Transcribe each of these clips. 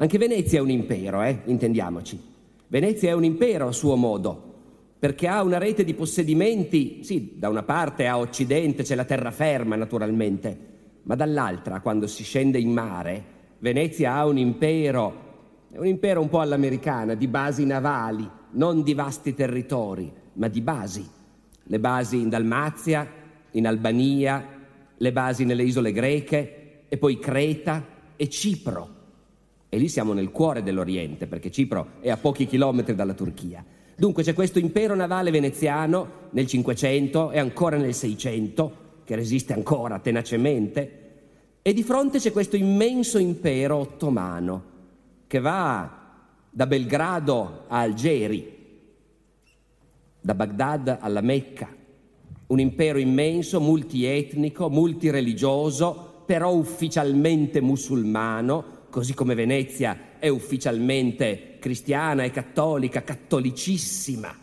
...anche Venezia è un impero, eh? Intendiamoci... Venezia è un impero a suo modo, perché ha una rete di possedimenti, sì, da una parte a occidente c'è la terraferma naturalmente, ma dall'altra, quando si scende in mare, Venezia ha un impero, un impero un po' all'americana, di basi navali, non di vasti territori, ma di basi. Le basi in Dalmazia, in Albania, le basi nelle isole greche, e poi Creta e Cipro. E lì siamo nel cuore dell'Oriente, perché Cipro è a pochi chilometri dalla Turchia. Dunque c'è questo impero navale veneziano nel 500 e ancora nel 600, che resiste ancora tenacemente, e di fronte c'è questo immenso impero ottomano, che va da Belgrado a Algeri, da Baghdad alla Mecca, un impero immenso, multietnico, multireligioso, però ufficialmente musulmano, così come Venezia è ufficialmente cristiana e cattolica, cattolicissima.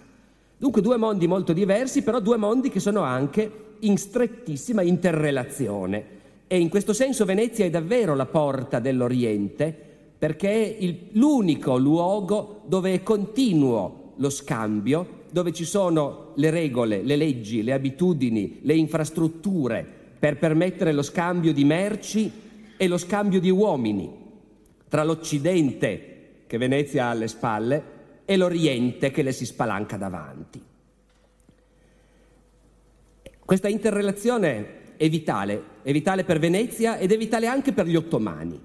Dunque due mondi molto diversi, però due mondi che sono anche in strettissima interrelazione. E in questo senso Venezia è davvero la porta dell'Oriente, perché è il, l'unico luogo dove è continuo lo scambio, dove ci sono le regole, le leggi, le abitudini, le infrastrutture per permettere lo scambio di merci e lo scambio di uomini tra l'Occidente che Venezia ha alle spalle e l'Oriente che le si spalanca davanti. Questa interrelazione è vitale, è vitale per Venezia ed è vitale anche per gli ottomani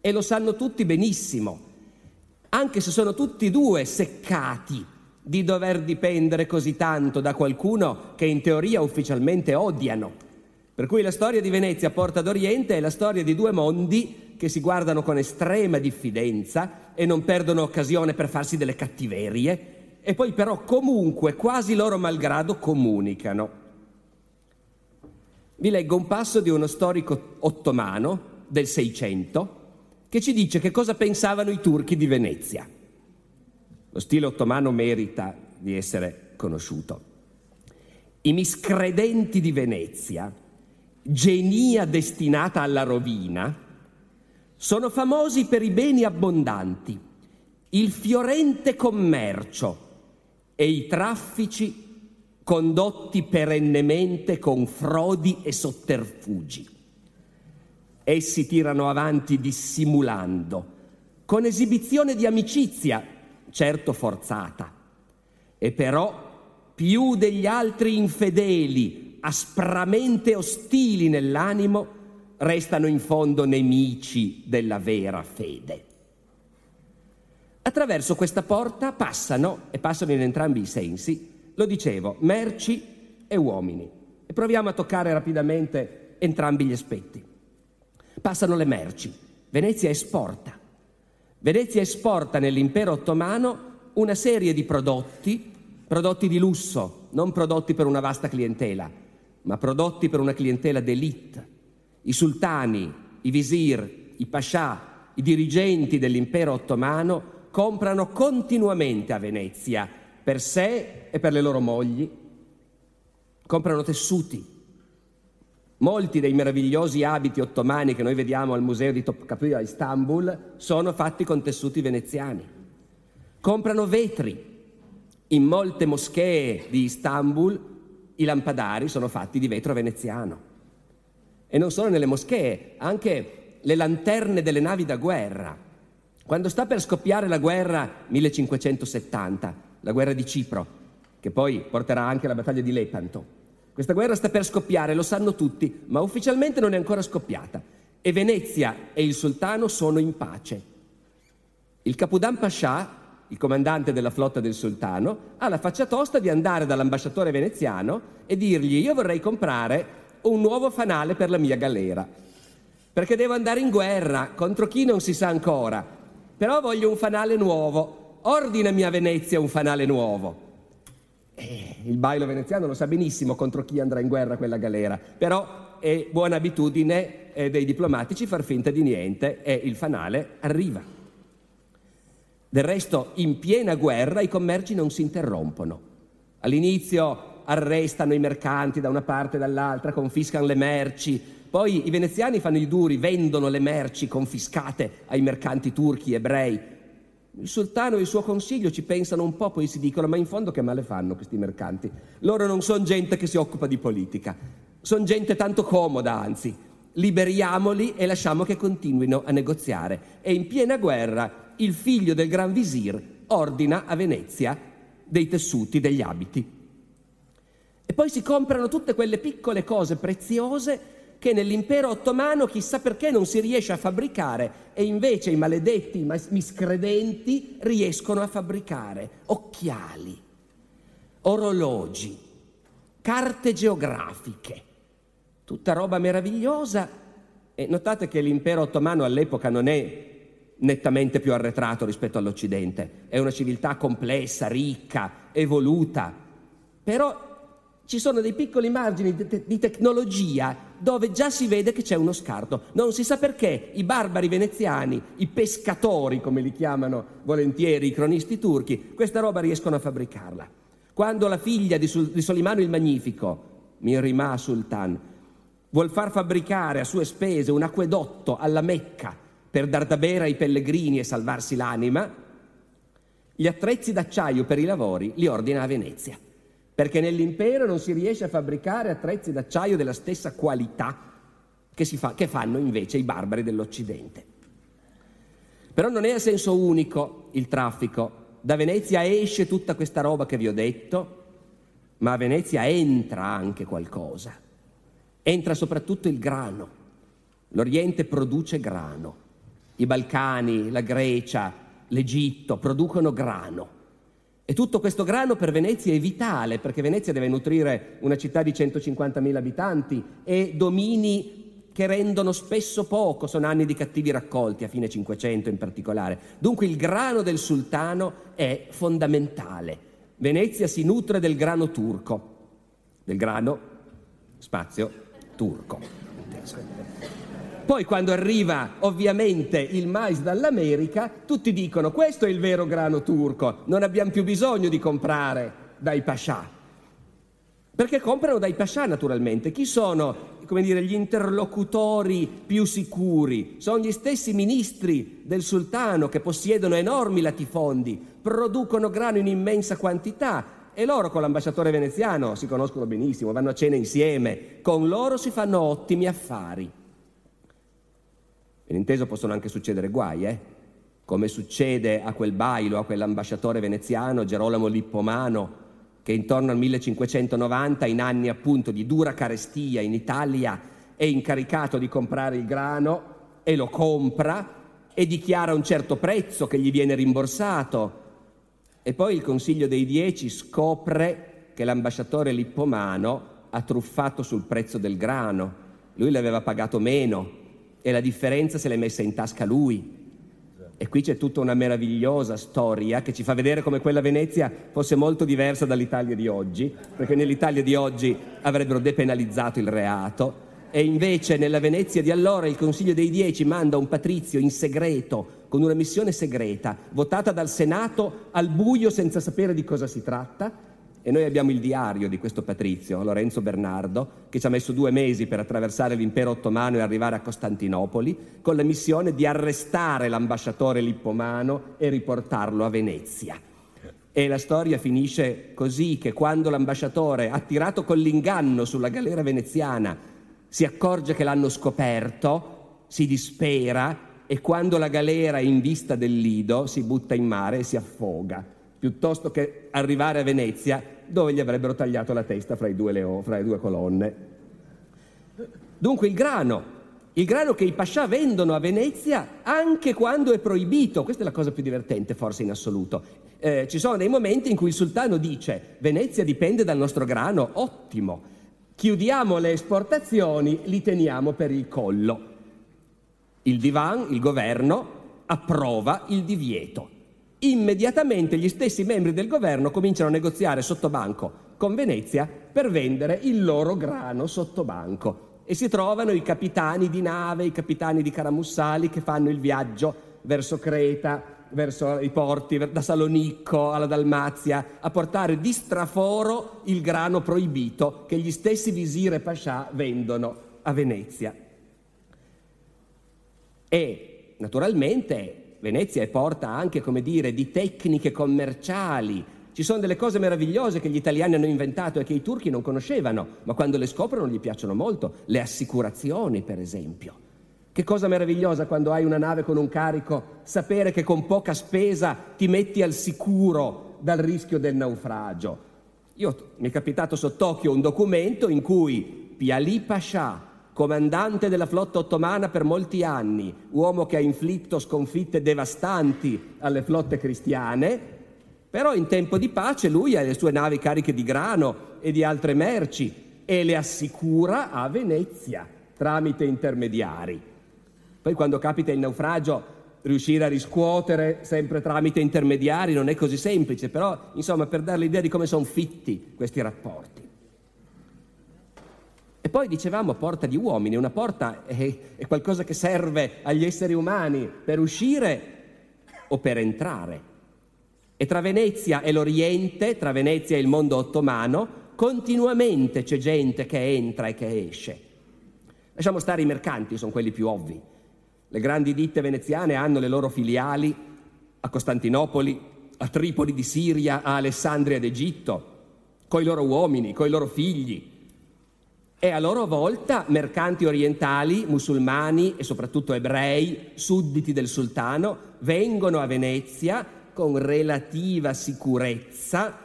e lo sanno tutti benissimo, anche se sono tutti e due seccati di dover dipendere così tanto da qualcuno che in teoria ufficialmente odiano. Per cui la storia di Venezia porta d'Oriente è la storia di due mondi che si guardano con estrema diffidenza e non perdono occasione per farsi delle cattiverie e poi però comunque, quasi loro malgrado, comunicano. Vi leggo un passo di uno storico ottomano del Seicento che ci dice che cosa pensavano i turchi di Venezia. Lo stile ottomano merita di essere conosciuto. I miscredenti di Venezia, genia destinata alla rovina, sono famosi per i beni abbondanti, il fiorente commercio e i traffici condotti perennemente con frodi e sotterfugi. Essi tirano avanti dissimulando, con esibizione di amicizia, certo forzata, e però più degli altri infedeli, aspramente ostili nell'animo, restano in fondo nemici della vera fede. Attraverso questa porta passano, e passano in entrambi i sensi, lo dicevo, merci e uomini. E proviamo a toccare rapidamente entrambi gli aspetti. Passano le merci. Venezia esporta. Venezia esporta nell'impero ottomano una serie di prodotti, prodotti di lusso, non prodotti per una vasta clientela, ma prodotti per una clientela d'élite. I sultani, i visir, i pascià, i dirigenti dell'impero ottomano comprano continuamente a Venezia per sé e per le loro mogli. Comprano tessuti. Molti dei meravigliosi abiti ottomani che noi vediamo al museo di Topkapi a Istanbul sono fatti con tessuti veneziani. Comprano vetri. In molte moschee di Istanbul i lampadari sono fatti di vetro veneziano. E non solo nelle moschee, anche le lanterne delle navi da guerra Quando sta per scoppiare la guerra 1570, la guerra di Cipro, che poi porterà anche alla battaglia di Lepanto, questa guerra sta per scoppiare, lo sanno tutti, ma ufficialmente non è ancora scoppiata. E Venezia e il sultano sono in pace. Il Capudan Pascià, il comandante della flotta del sultano, ha la faccia tosta di andare dall'ambasciatore veneziano e dirgli io vorrei comprare un nuovo fanale per la mia galera, perché devo andare in guerra contro chi non si sa ancora, però voglio un fanale nuovo, ordinami a Venezia un fanale nuovo. Eh, il bailo veneziano lo sa benissimo contro chi andrà in guerra quella galera, però è buona abitudine eh, dei diplomatici far finta di niente e il fanale arriva. Del resto, in piena guerra i commerci non si interrompono. All'inizio arrestano i mercanti da una parte e dall'altra, confiscano le merci, poi i veneziani fanno i duri, vendono le merci confiscate ai mercanti turchi, ebrei, il sultano e il suo consiglio ci pensano un po', poi si dicono, ma in fondo che male fanno questi mercanti? Loro non sono gente che si occupa di politica, sono gente tanto comoda, anzi, liberiamoli e lasciamo che continuino a negoziare. E in piena guerra il figlio del gran visir ordina a Venezia dei tessuti, degli abiti. E poi si comprano tutte quelle piccole cose preziose che nell'impero ottomano chissà perché non si riesce a fabbricare e invece i maledetti miscredenti riescono a fabbricare occhiali, orologi, carte geografiche, tutta roba meravigliosa. E notate che l'impero ottomano all'epoca non è nettamente più arretrato rispetto all'Occidente, è una civiltà complessa, ricca, evoluta, però ci sono dei piccoli margini di, te- di, tecnologia dove già si vede che c'è uno scarto. Non si sa perché i barbari veneziani, i pescatori, come li chiamano volentieri i cronisti turchi, questa roba riescono a fabbricarla. Quando la figlia di, Sul- di Solimano il Magnifico, Mirima Sultan, vuol far fabbricare a sue spese un acquedotto alla Mecca per dar da bere ai pellegrini e salvarsi l'anima, gli attrezzi d'acciaio per i lavori li ordina a Venezia perché nell'impero non si riesce a fabbricare attrezzi d'acciaio della stessa qualità che, fa, che fanno invece i barbari dell'Occidente. Però non è a senso unico il traffico. Da Venezia esce tutta questa roba che vi ho detto, ma a Venezia entra anche qualcosa. Entra soprattutto il grano. L'Oriente produce grano. I Balcani, la Grecia, l'Egitto producono grano. E tutto questo grano per Venezia è vitale, perché Venezia deve nutrire una città di 150.000 abitanti e domini che rendono spesso poco, sono anni di cattivi raccolti, a fine 500 in particolare. Dunque il grano del sultano è fondamentale. Venezia si nutre del grano turco, del grano, spazio, turco. Poi quando arriva ovviamente il mais dall'America, tutti dicono questo è il vero grano turco, non abbiamo più bisogno di comprare dai pascià. Perché comprano dai pascià naturalmente. Chi sono come dire, gli interlocutori più sicuri? Sono gli stessi ministri del sultano che possiedono enormi latifondi, producono grano in immensa quantità e loro con l'ambasciatore veneziano si conoscono benissimo, vanno a cena insieme, con loro si fanno ottimi affari. Ben inteso possono anche succedere guai, eh? come succede a quel bailo, a quell'ambasciatore veneziano Gerolamo Lippomano, che intorno al 1590, in anni appunto di dura carestia in Italia, è incaricato di comprare il grano e lo compra e dichiara un certo prezzo che gli viene rimborsato. E poi il Consiglio dei Dieci scopre che l'ambasciatore Lippomano ha truffato sul prezzo del grano. Lui l'aveva pagato meno, e la differenza se l'è messa in tasca lui. E qui c'è tutta una meravigliosa storia che ci fa vedere come quella Venezia fosse molto diversa dall'Italia di oggi, perché nell'Italia di oggi avrebbero depenalizzato il reato e invece nella Venezia di allora il Consiglio dei Dieci manda un patrizio in segreto, con una missione segreta, votata dal Senato al buio senza sapere di cosa si tratta, e noi abbiamo il diario di questo patrizio, Lorenzo Bernardo, che ci ha messo due mesi per attraversare l'impero ottomano e arrivare a Costantinopoli, con la missione di arrestare l'ambasciatore lippomano e riportarlo a Venezia. E la storia finisce così che quando l'ambasciatore, attirato con l'inganno sulla galera veneziana, si accorge che l'hanno scoperto, si dispera e quando la galera è in vista del lido si butta in mare e si affoga, piuttosto che arrivare a Venezia dove gli avrebbero tagliato la testa fra, leo, fra le due colonne. Dunque il grano, il grano che i pascià vendono a Venezia anche quando è proibito, questa è la cosa più divertente forse in assoluto. Eh, ci sono dei momenti in cui il sultano dice Venezia dipende dal nostro grano, ottimo, chiudiamo le esportazioni, li teniamo per il collo. Il divan, il governo, approva il divieto. Immediatamente gli stessi membri del governo cominciano a negoziare sotto banco con Venezia per vendere il loro grano sotto banco e si trovano i capitani di nave, i capitani di caramussali che fanno il viaggio verso Creta, verso i porti, da Salonicco alla Dalmazia, a portare di straforo il grano proibito che gli stessi visire pascià vendono a Venezia. E naturalmente Venezia è porta anche, come dire, di tecniche commerciali. Ci sono delle cose meravigliose che gli italiani hanno inventato e che i turchi non conoscevano, ma quando le scoprono gli piacciono molto. Le assicurazioni, per esempio. Che cosa meravigliosa quando hai una nave con un carico, sapere che con poca spesa ti metti al sicuro dal rischio del naufragio. Io mi è capitato sott'occhio un documento in cui Piali Pascià, comandante della flotta ottomana per molti anni, uomo che ha inflitto sconfitte devastanti alle flotte cristiane, però in tempo di pace lui ha le sue navi cariche di grano e di altre merci e le assicura a Venezia tramite intermediari. Poi quando capita il naufragio riuscire a riscuotere sempre tramite intermediari non è così semplice, però insomma per dare l'idea di come sono fitti questi rapporti. E poi dicevamo porta di uomini, una porta è, è qualcosa che serve agli esseri umani per uscire o per entrare. E tra Venezia e l'Oriente, tra Venezia e il mondo ottomano, continuamente c'è gente che entra e che esce. Lasciamo stare i mercanti, sono quelli più ovvi. Le grandi ditte veneziane hanno le loro filiali a Costantinopoli, a Tripoli di Siria, a Alessandria d'Egitto, coi loro uomini, coi loro figli, e a loro volta mercanti orientali, musulmani e soprattutto ebrei, sudditi del sultano, vengono a Venezia con relativa sicurezza.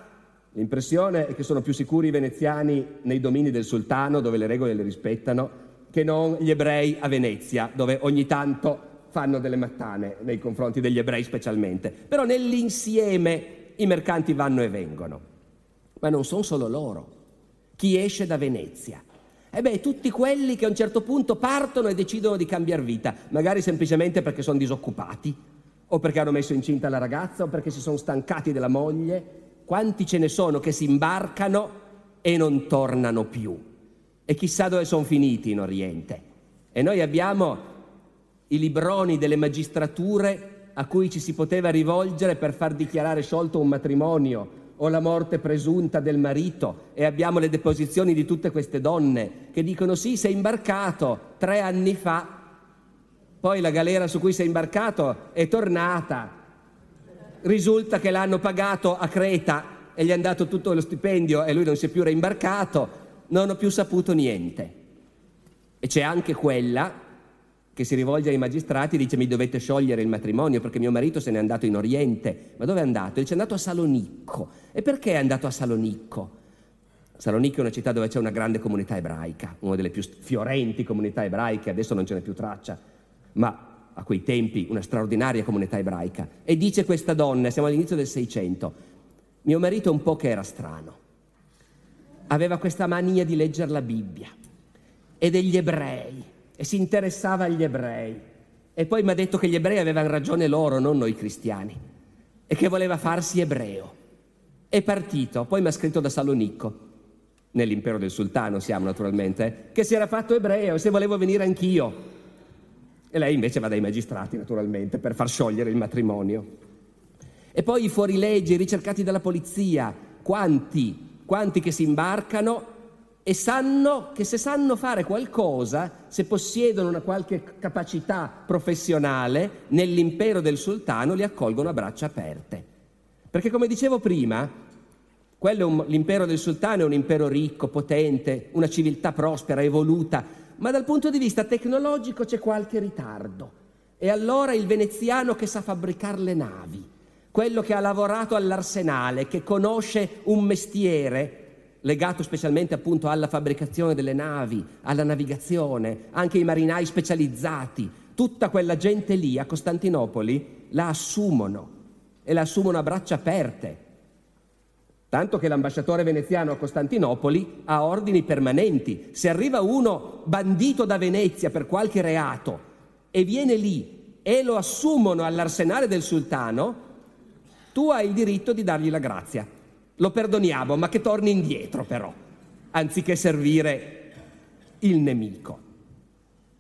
L'impressione è che sono più sicuri i veneziani nei domini del sultano, dove le regole le rispettano, che non gli ebrei a Venezia, dove ogni tanto fanno delle mattane nei confronti degli ebrei specialmente. Però nell'insieme i mercanti vanno e vengono. Ma non sono solo loro. Chi esce da Venezia e beh, tutti quelli che a un certo punto partono e decidono di cambiare vita, magari semplicemente perché sono disoccupati, o perché hanno messo incinta la ragazza, o perché si sono stancati della moglie. Quanti ce ne sono che si imbarcano e non tornano più? E chissà dove sono finiti in Oriente. E noi abbiamo i libroni delle magistrature a cui ci si poteva rivolgere per far dichiarare sciolto un matrimonio o la morte presunta del marito e abbiamo le deposizioni di tutte queste donne che dicono sì, sei imbarcato tre anni fa, poi la galera su cui sei imbarcato è tornata, risulta che l'hanno pagato a Creta e gli hanno dato tutto lo stipendio e lui non si è più reimbarcato, non ho più saputo niente. E c'è anche quella che si rivolge ai magistrati e dice mi dovete sciogliere il matrimonio perché mio marito se n'è andato in Oriente. Ma dove è andato? Dice è andato a Salonicco. E perché è andato a Salonicco? Salonicco è una città dove c'è una grande comunità ebraica, una delle più fiorenti comunità ebraiche, adesso non ce n'è più traccia, ma a quei tempi una straordinaria comunità ebraica. E dice questa donna, siamo all'inizio del Seicento, mio marito un po' che era strano, aveva questa mania di leggere la Bibbia e degli ebrei e si interessava agli ebrei. E poi mi ha detto che gli ebrei avevano ragione loro, non noi cristiani, e che voleva farsi ebreo. È partito, poi mi ha scritto da Salonicco, nell'impero del sultano siamo naturalmente, eh, che si era fatto ebreo e se volevo venire anch'io. E lei invece va dai magistrati naturalmente per far sciogliere il matrimonio. E poi i fuorilegge, i ricercati dalla polizia, quanti, quanti che si imbarcano e sanno che se sanno fare qualcosa, se possiedono una qualche capacità professionale, nell'impero del sultano li accolgono a braccia aperte. Perché come dicevo prima, un, l'impero del sultano è un impero ricco, potente, una civiltà prospera, evoluta, ma dal punto di vista tecnologico c'è qualche ritardo. E allora il veneziano che sa fabbricare le navi, quello che ha lavorato all'arsenale, che conosce un mestiere legato specialmente appunto alla fabbricazione delle navi, alla navigazione, anche i marinai specializzati, tutta quella gente lì a Costantinopoli la assumono e la assumono a braccia aperte. Tanto che l'ambasciatore veneziano a Costantinopoli ha ordini permanenti. Se arriva uno bandito da Venezia per qualche reato e viene lì e lo assumono all'arsenale del sultano, tu hai il diritto di dargli la grazia. Lo perdoniamo, ma che torni indietro però, anziché servire il nemico.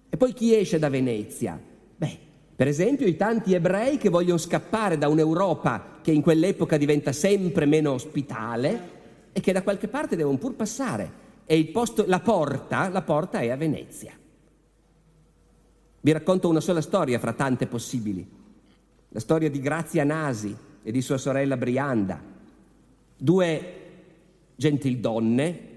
E poi chi esce da Venezia? Beh, per esempio i tanti ebrei che vogliono scappare da un'Europa che in quell'epoca diventa sempre meno ospitale e che da qualche parte devono pur passare. E posto, la, porta, la porta è a Venezia. Vi racconto una sola storia fra tante possibili. La storia di Grazia Nasi e di sua sorella Brianda, due gentildonne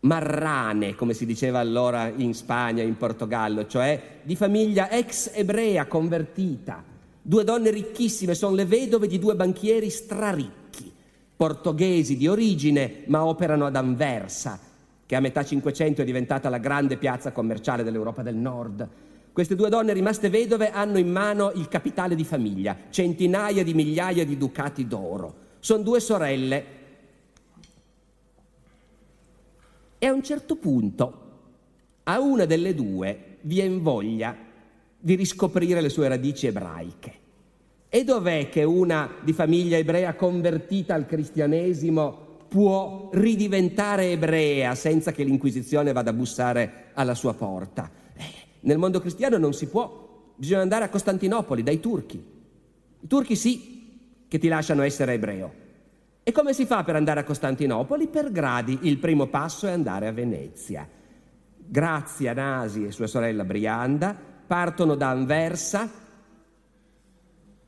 marrane, come si diceva allora in Spagna, in Portogallo, cioè di famiglia ex ebrea convertita. Due donne ricchissime, sono le vedove di due banchieri straricchi, portoghesi di origine, ma operano ad Anversa, che a metà Cinquecento è diventata la grande piazza commerciale dell'Europa del Nord. Queste due donne rimaste vedove hanno in mano il capitale di famiglia, centinaia di migliaia di ducati d'oro. Sono due sorelle E a un certo punto a una delle due viene voglia di riscoprire le sue radici ebraiche. E dov'è che una di famiglia ebrea convertita al cristianesimo può ridiventare ebrea senza che l'Inquisizione vada a bussare alla sua porta? Eh, nel mondo cristiano non si può, bisogna andare a Costantinopoli dai turchi. I turchi sì che ti lasciano essere ebreo, e come si fa per andare a Costantinopoli? Per gradi. Il primo passo è andare a Venezia. Grazia Nasi e sua sorella Brianda partono da Anversa.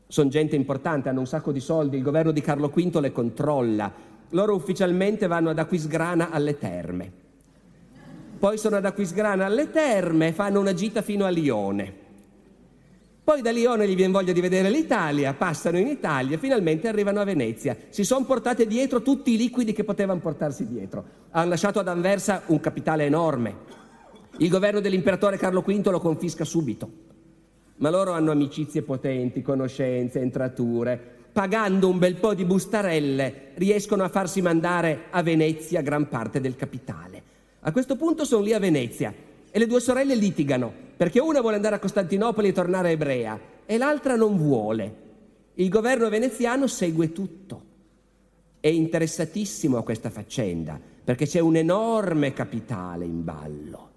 Sono gente importante, hanno un sacco di soldi, il governo di Carlo V le controlla. Loro ufficialmente vanno ad Aquisgrana alle terme. Poi sono ad Aquisgrana alle terme e fanno una gita fino a Lione. Poi da Lione gli viene voglia di vedere l'Italia, passano in Italia finalmente arrivano a Venezia. Si sono portate dietro tutti i liquidi che potevano portarsi dietro. Hanno lasciato ad Anversa un capitale enorme. Il governo dell'imperatore Carlo V lo confisca subito. Ma loro hanno amicizie potenti, conoscenze, entrature. Pagando un bel po' di bustarelle, riescono a farsi mandare a Venezia gran parte del capitale. A questo punto sono lì a Venezia e le due sorelle litigano, perché una vuole andare a Costantinopoli e tornare ebrea e l'altra non vuole. Il governo veneziano segue tutto. È interessatissimo a questa faccenda, perché c'è un enorme capitale in ballo.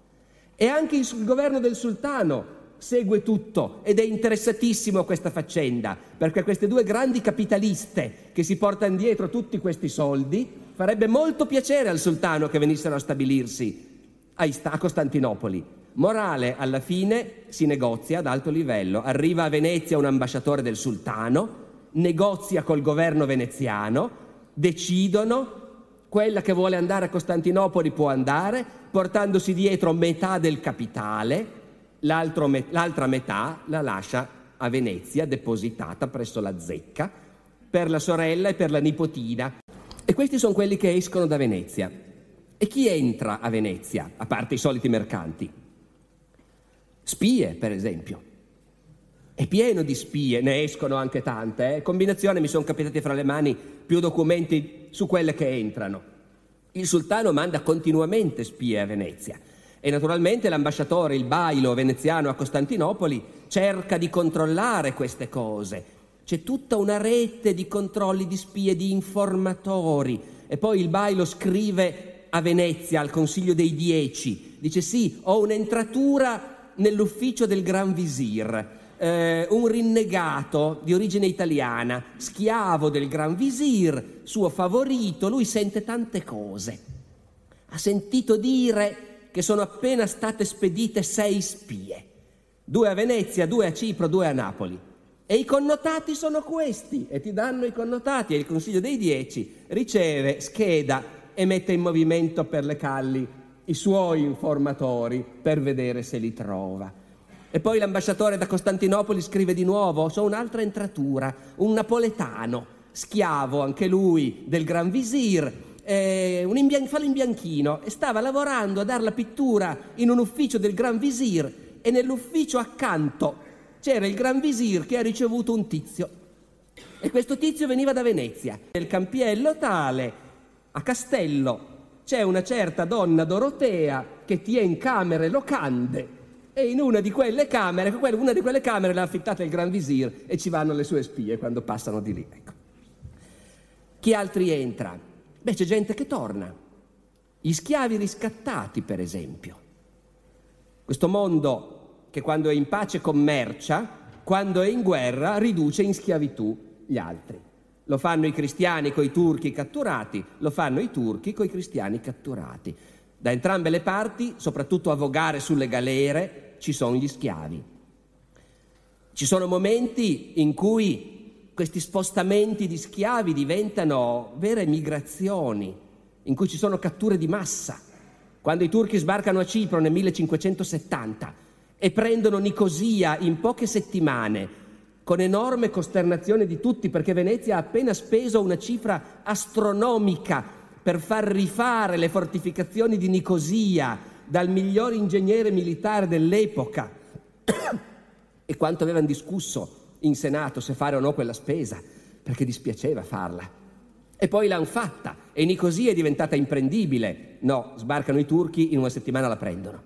E anche il governo del sultano segue tutto ed è interessatissimo a questa faccenda, perché queste due grandi capitaliste che si portano dietro tutti questi soldi, farebbe molto piacere al sultano che venissero a stabilirsi a Costantinopoli. Morale, alla fine si negozia ad alto livello. Arriva a Venezia un ambasciatore del sultano, negozia col governo veneziano, decidono, quella che vuole andare a Costantinopoli può andare, portandosi dietro metà del capitale, l'altra metà la lascia a Venezia, depositata presso la zecca, per la sorella e per la nipotina. E questi sono quelli che escono da Venezia. E chi entra a Venezia, a parte i soliti mercanti? Spie, per esempio. È pieno di spie, ne escono anche tante. Eh? Combinazione mi sono capitati fra le mani più documenti su quelle che entrano. Il sultano manda continuamente spie a Venezia e naturalmente l'ambasciatore, il bailo veneziano a Costantinopoli, cerca di controllare queste cose. C'è tutta una rete di controlli di spie, di informatori e poi il bailo scrive a Venezia al Consiglio dei Dieci, dice sì, ho un'entratura nell'ufficio del Gran Visir, eh, un rinnegato di origine italiana, schiavo del Gran Visir, suo favorito, lui sente tante cose. Ha sentito dire che sono appena state spedite sei spie, due a Venezia, due a Cipro, due a Napoli. E i connotati sono questi, e ti danno i connotati, e il Consiglio dei Dieci riceve scheda e mette in movimento per le calli i suoi informatori per vedere se li trova. E poi l'ambasciatore da Costantinopoli scrive di nuovo, so un'altra entratura, un napoletano, schiavo anche lui del Gran Visir, eh, un imbian- fa l'imbianchino e stava lavorando a dar la pittura in un ufficio del Gran Visir e nell'ufficio accanto c'era il Gran Visir che ha ricevuto un tizio. E questo tizio veniva da Venezia. Nel campiello tale, a Castello, c'è una certa donna Dorotea che tiene camere locande e in una di quelle camere, una di quelle camere l'ha affittata il Gran Visir e ci vanno le sue spie quando passano di lì. Ecco. Chi altri entra? Beh, c'è gente che torna. Gli schiavi riscattati, per esempio. Questo mondo che quando è in pace commercia, quando è in guerra riduce in schiavitù gli altri. Lo fanno i cristiani coi turchi catturati, lo fanno i turchi coi cristiani catturati. Da entrambe le parti, soprattutto a vogare sulle galere, ci sono gli schiavi. Ci sono momenti in cui questi spostamenti di schiavi diventano vere migrazioni, in cui ci sono catture di massa. Quando i turchi sbarcano a Cipro nel 1570 e prendono Nicosia in poche settimane, con enorme costernazione di tutti, perché Venezia ha appena speso una cifra astronomica per far rifare le fortificazioni di Nicosia dal miglior ingegnere militare dell'epoca e quanto avevano discusso in Senato se fare o no quella spesa, perché dispiaceva farla. E poi l'hanno fatta e Nicosia è diventata imprendibile. No, sbarcano i turchi, in una settimana la prendono.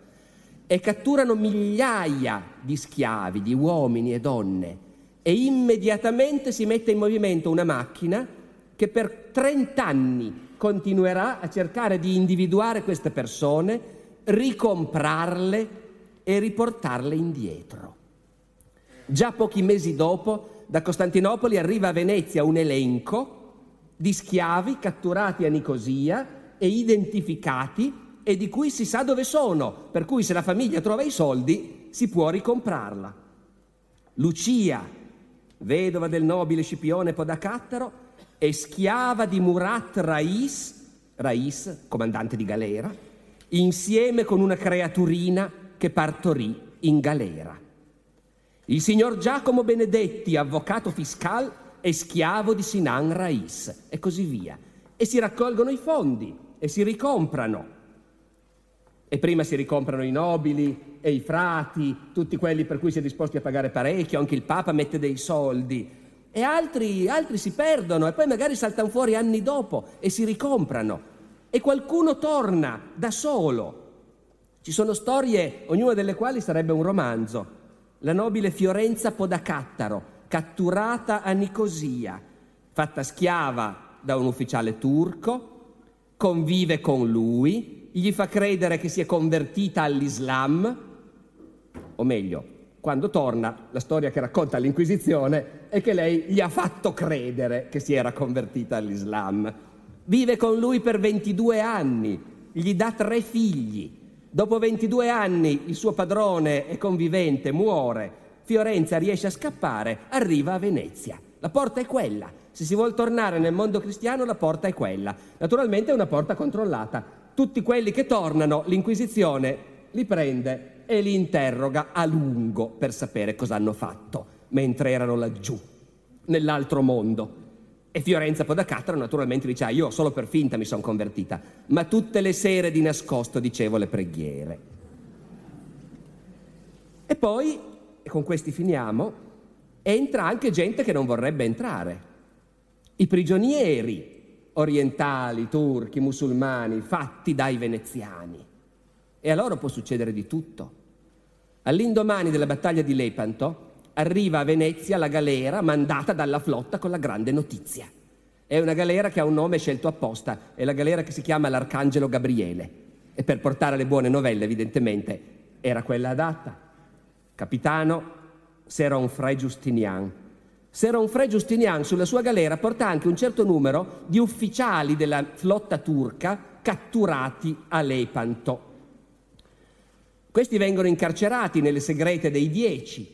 E catturano migliaia di schiavi, di uomini e donne. E immediatamente si mette in movimento una macchina che per 30 anni continuerà a cercare di individuare queste persone ricomprarle e riportarle indietro. Già pochi mesi dopo, da Costantinopoli arriva a Venezia un elenco di schiavi catturati a Nicosia e identificati e di cui si sa dove sono, per cui se la famiglia trova i soldi si può ricomprarla. Lucia, vedova del nobile Scipione Podacattaro, è schiava di Murat Rais, Rais, comandante di galera, insieme con una creaturina che partorì in galera. Il signor Giacomo Benedetti, avvocato fiscal, è schiavo di Sinan Rais e così via. E si raccolgono i fondi e si ricomprano. E prima si ricomprano i nobili e i frati, tutti quelli per cui si è disposti a pagare parecchio, anche il Papa mette dei soldi. E altri, altri si perdono e poi magari saltano fuori anni dopo e si ricomprano e qualcuno torna da solo. Ci sono storie, ognuna delle quali sarebbe un romanzo. La nobile Fiorenza Podacattaro, catturata a Nicosia, fatta schiava da un ufficiale turco, convive con lui, gli fa credere che si è convertita all'Islam, o meglio, quando torna, la storia che racconta l'Inquisizione è che lei gli ha fatto credere che si era convertita all'Islam. Vive con lui per 22 anni, gli dà tre figli. Dopo 22 anni il suo padrone e convivente muore. Fiorenza riesce a scappare, arriva a Venezia. La porta è quella. Se si vuole tornare nel mondo cristiano, la porta è quella. Naturalmente è una porta controllata. Tutti quelli che tornano, l'Inquisizione li prende e li interroga a lungo per sapere cosa hanno fatto mentre erano laggiù, nell'altro mondo. E Fiorenza Podacattaro naturalmente dice, ah, io solo per finta mi sono convertita, ma tutte le sere di nascosto dicevo le preghiere. E poi, e con questi finiamo, entra anche gente che non vorrebbe entrare. I prigionieri orientali, turchi, musulmani, fatti dai veneziani. E a loro può succedere di tutto. All'indomani della battaglia di Lepanto, arriva a Venezia la galera mandata dalla flotta con la grande notizia. È una galera che ha un nome scelto apposta, è la galera che si chiama l'Arcangelo Gabriele. E per portare le buone novelle, evidentemente, era quella adatta. Capitano Seron Fray Giustinian. Seron Fray Giustinian sulla sua galera porta anche un certo numero di ufficiali della flotta turca catturati a Lepanto. Questi vengono incarcerati nelle segrete dei Dieci,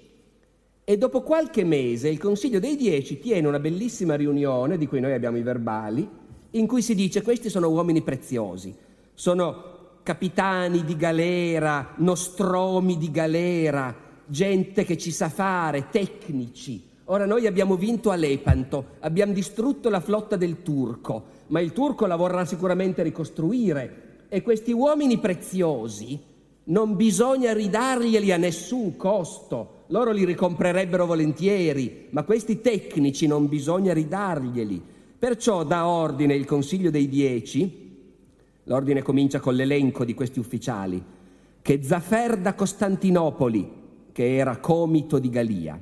e dopo qualche mese il Consiglio dei Dieci tiene una bellissima riunione, di cui noi abbiamo i verbali, in cui si dice questi sono uomini preziosi, sono capitani di galera, nostromi di galera, gente che ci sa fare, tecnici. Ora noi abbiamo vinto a Lepanto, abbiamo distrutto la flotta del turco, ma il turco la vorrà sicuramente ricostruire. E questi uomini preziosi non bisogna ridarglieli a nessun costo, loro li ricomprerebbero volentieri, ma questi tecnici non bisogna ridarglieli. Perciò dà ordine il Consiglio dei Dieci, l'ordine comincia con l'elenco di questi ufficiali, che Zafer da Costantinopoli, che era comito di Galia,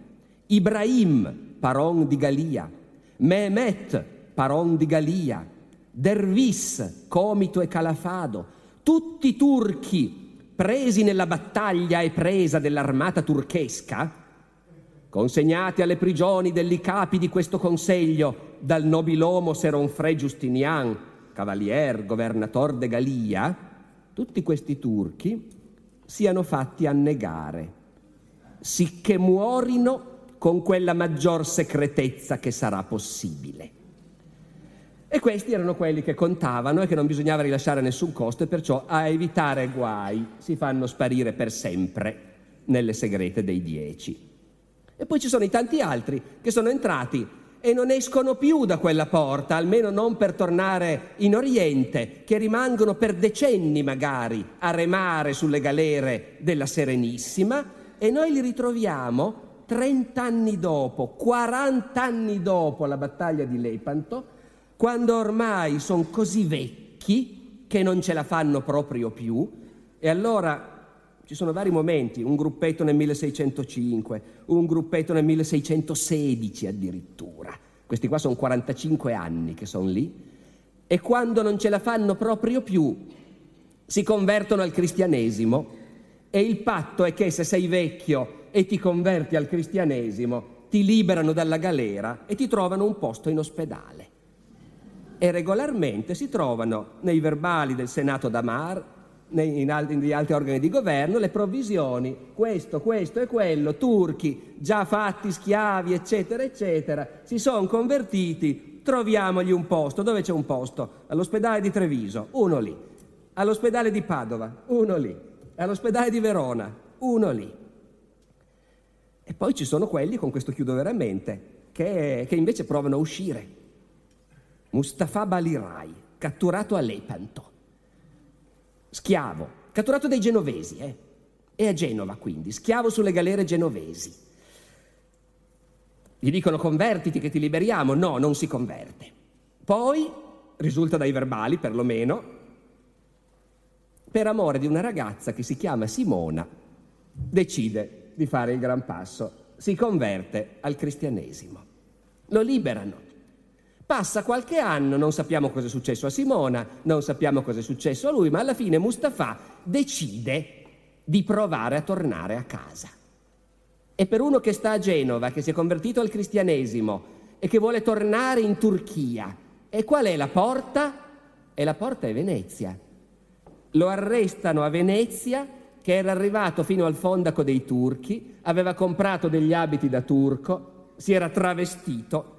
Ibrahim, paron di Galia, Mehmet, paron di Galia, Dervis, comito e calafado, tutti turchi presi nella battaglia e presa dell'armata turchesca, consegnati alle prigioni degli capi di questo consiglio dal nobilomo Seronfre Giustinian, cavalier, governator de Galia, tutti questi turchi siano fatti annegare, sicché muorino con quella maggior secretezza che sarà possibile. E questi erano quelli che contavano e che non bisognava rilasciare a nessun costo e perciò a evitare guai si fanno sparire per sempre nelle segrete dei dieci. E poi ci sono i tanti altri che sono entrati e non escono più da quella porta, almeno non per tornare in Oriente, che rimangono per decenni magari a remare sulle galere della Serenissima e noi li ritroviamo 30 anni dopo, 40 anni dopo la battaglia di Lepanto, quando ormai sono così vecchi che non ce la fanno proprio più. E allora ci sono vari momenti, un gruppetto nel 1605, un gruppetto nel 1616 addirittura. Questi qua sono 45 anni che sono lì. E quando non ce la fanno proprio più si convertono al cristianesimo. E il patto è che se sei vecchio e ti converti al cristianesimo ti liberano dalla galera e ti trovano un posto in ospedale e regolarmente si trovano nei verbali del Senato d'Amar, nei, in altri, organi di governo, le provvisioni, questo, questo e quello, turchi, già fatti schiavi, eccetera, eccetera, si sono convertiti, troviamogli un posto. Dove c'è un posto? All'ospedale di Treviso, uno lì. All'ospedale di Padova, uno lì. All'ospedale di Verona, uno lì. E poi ci sono quelli, con questo chiudo veramente, che, che invece provano a uscire Mustafa Balirai, catturato a Lepanto. Schiavo, catturato dai genovesi, eh? E a Genova quindi, schiavo sulle galere genovesi. Gli dicono convertiti che ti liberiamo? No, non si converte. Poi, risulta dai verbali perlomeno, per amore di una ragazza che si chiama Simona, decide di fare il gran passo, si converte al cristianesimo. Lo liberano. Passa qualche anno, non sappiamo cosa è successo a Simona, non sappiamo cosa è successo a lui, ma alla fine Mustafa decide di provare a tornare a casa. E per uno che sta a Genova, che si è convertito al cristianesimo e che vuole tornare in Turchia, e qual è la porta? E la porta è Venezia. Lo arrestano a Venezia, che era arrivato fino al fondaco dei turchi, aveva comprato degli abiti da turco, si era travestito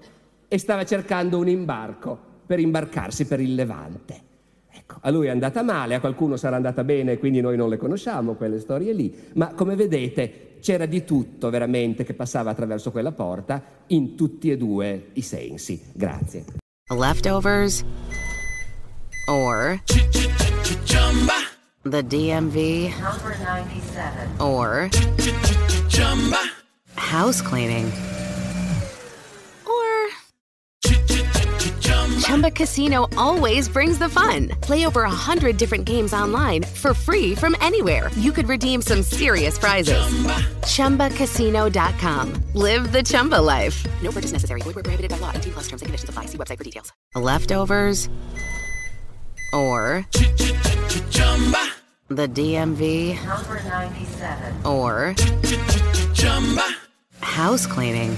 e stava cercando un imbarco per imbarcarsi per il Levante. Ecco, a lui è andata male, a qualcuno sarà andata bene, quindi noi non le conosciamo quelle storie lì, ma come vedete c'era di tutto veramente che passava attraverso quella porta in tutti e due i sensi. Grazie. Leftovers or the DMV or house cleaning. Chumba Casino always brings the fun. Play over a hundred different games online for free from anywhere. You could redeem some serious prizes. Chumba. ChumbaCasino.com. Live the Chumba life. No purchase necessary. Void where prohibited by law. T plus terms and conditions apply. See website for details. Leftovers or Chumba. the DMV Number 97. or Chumba. house cleaning.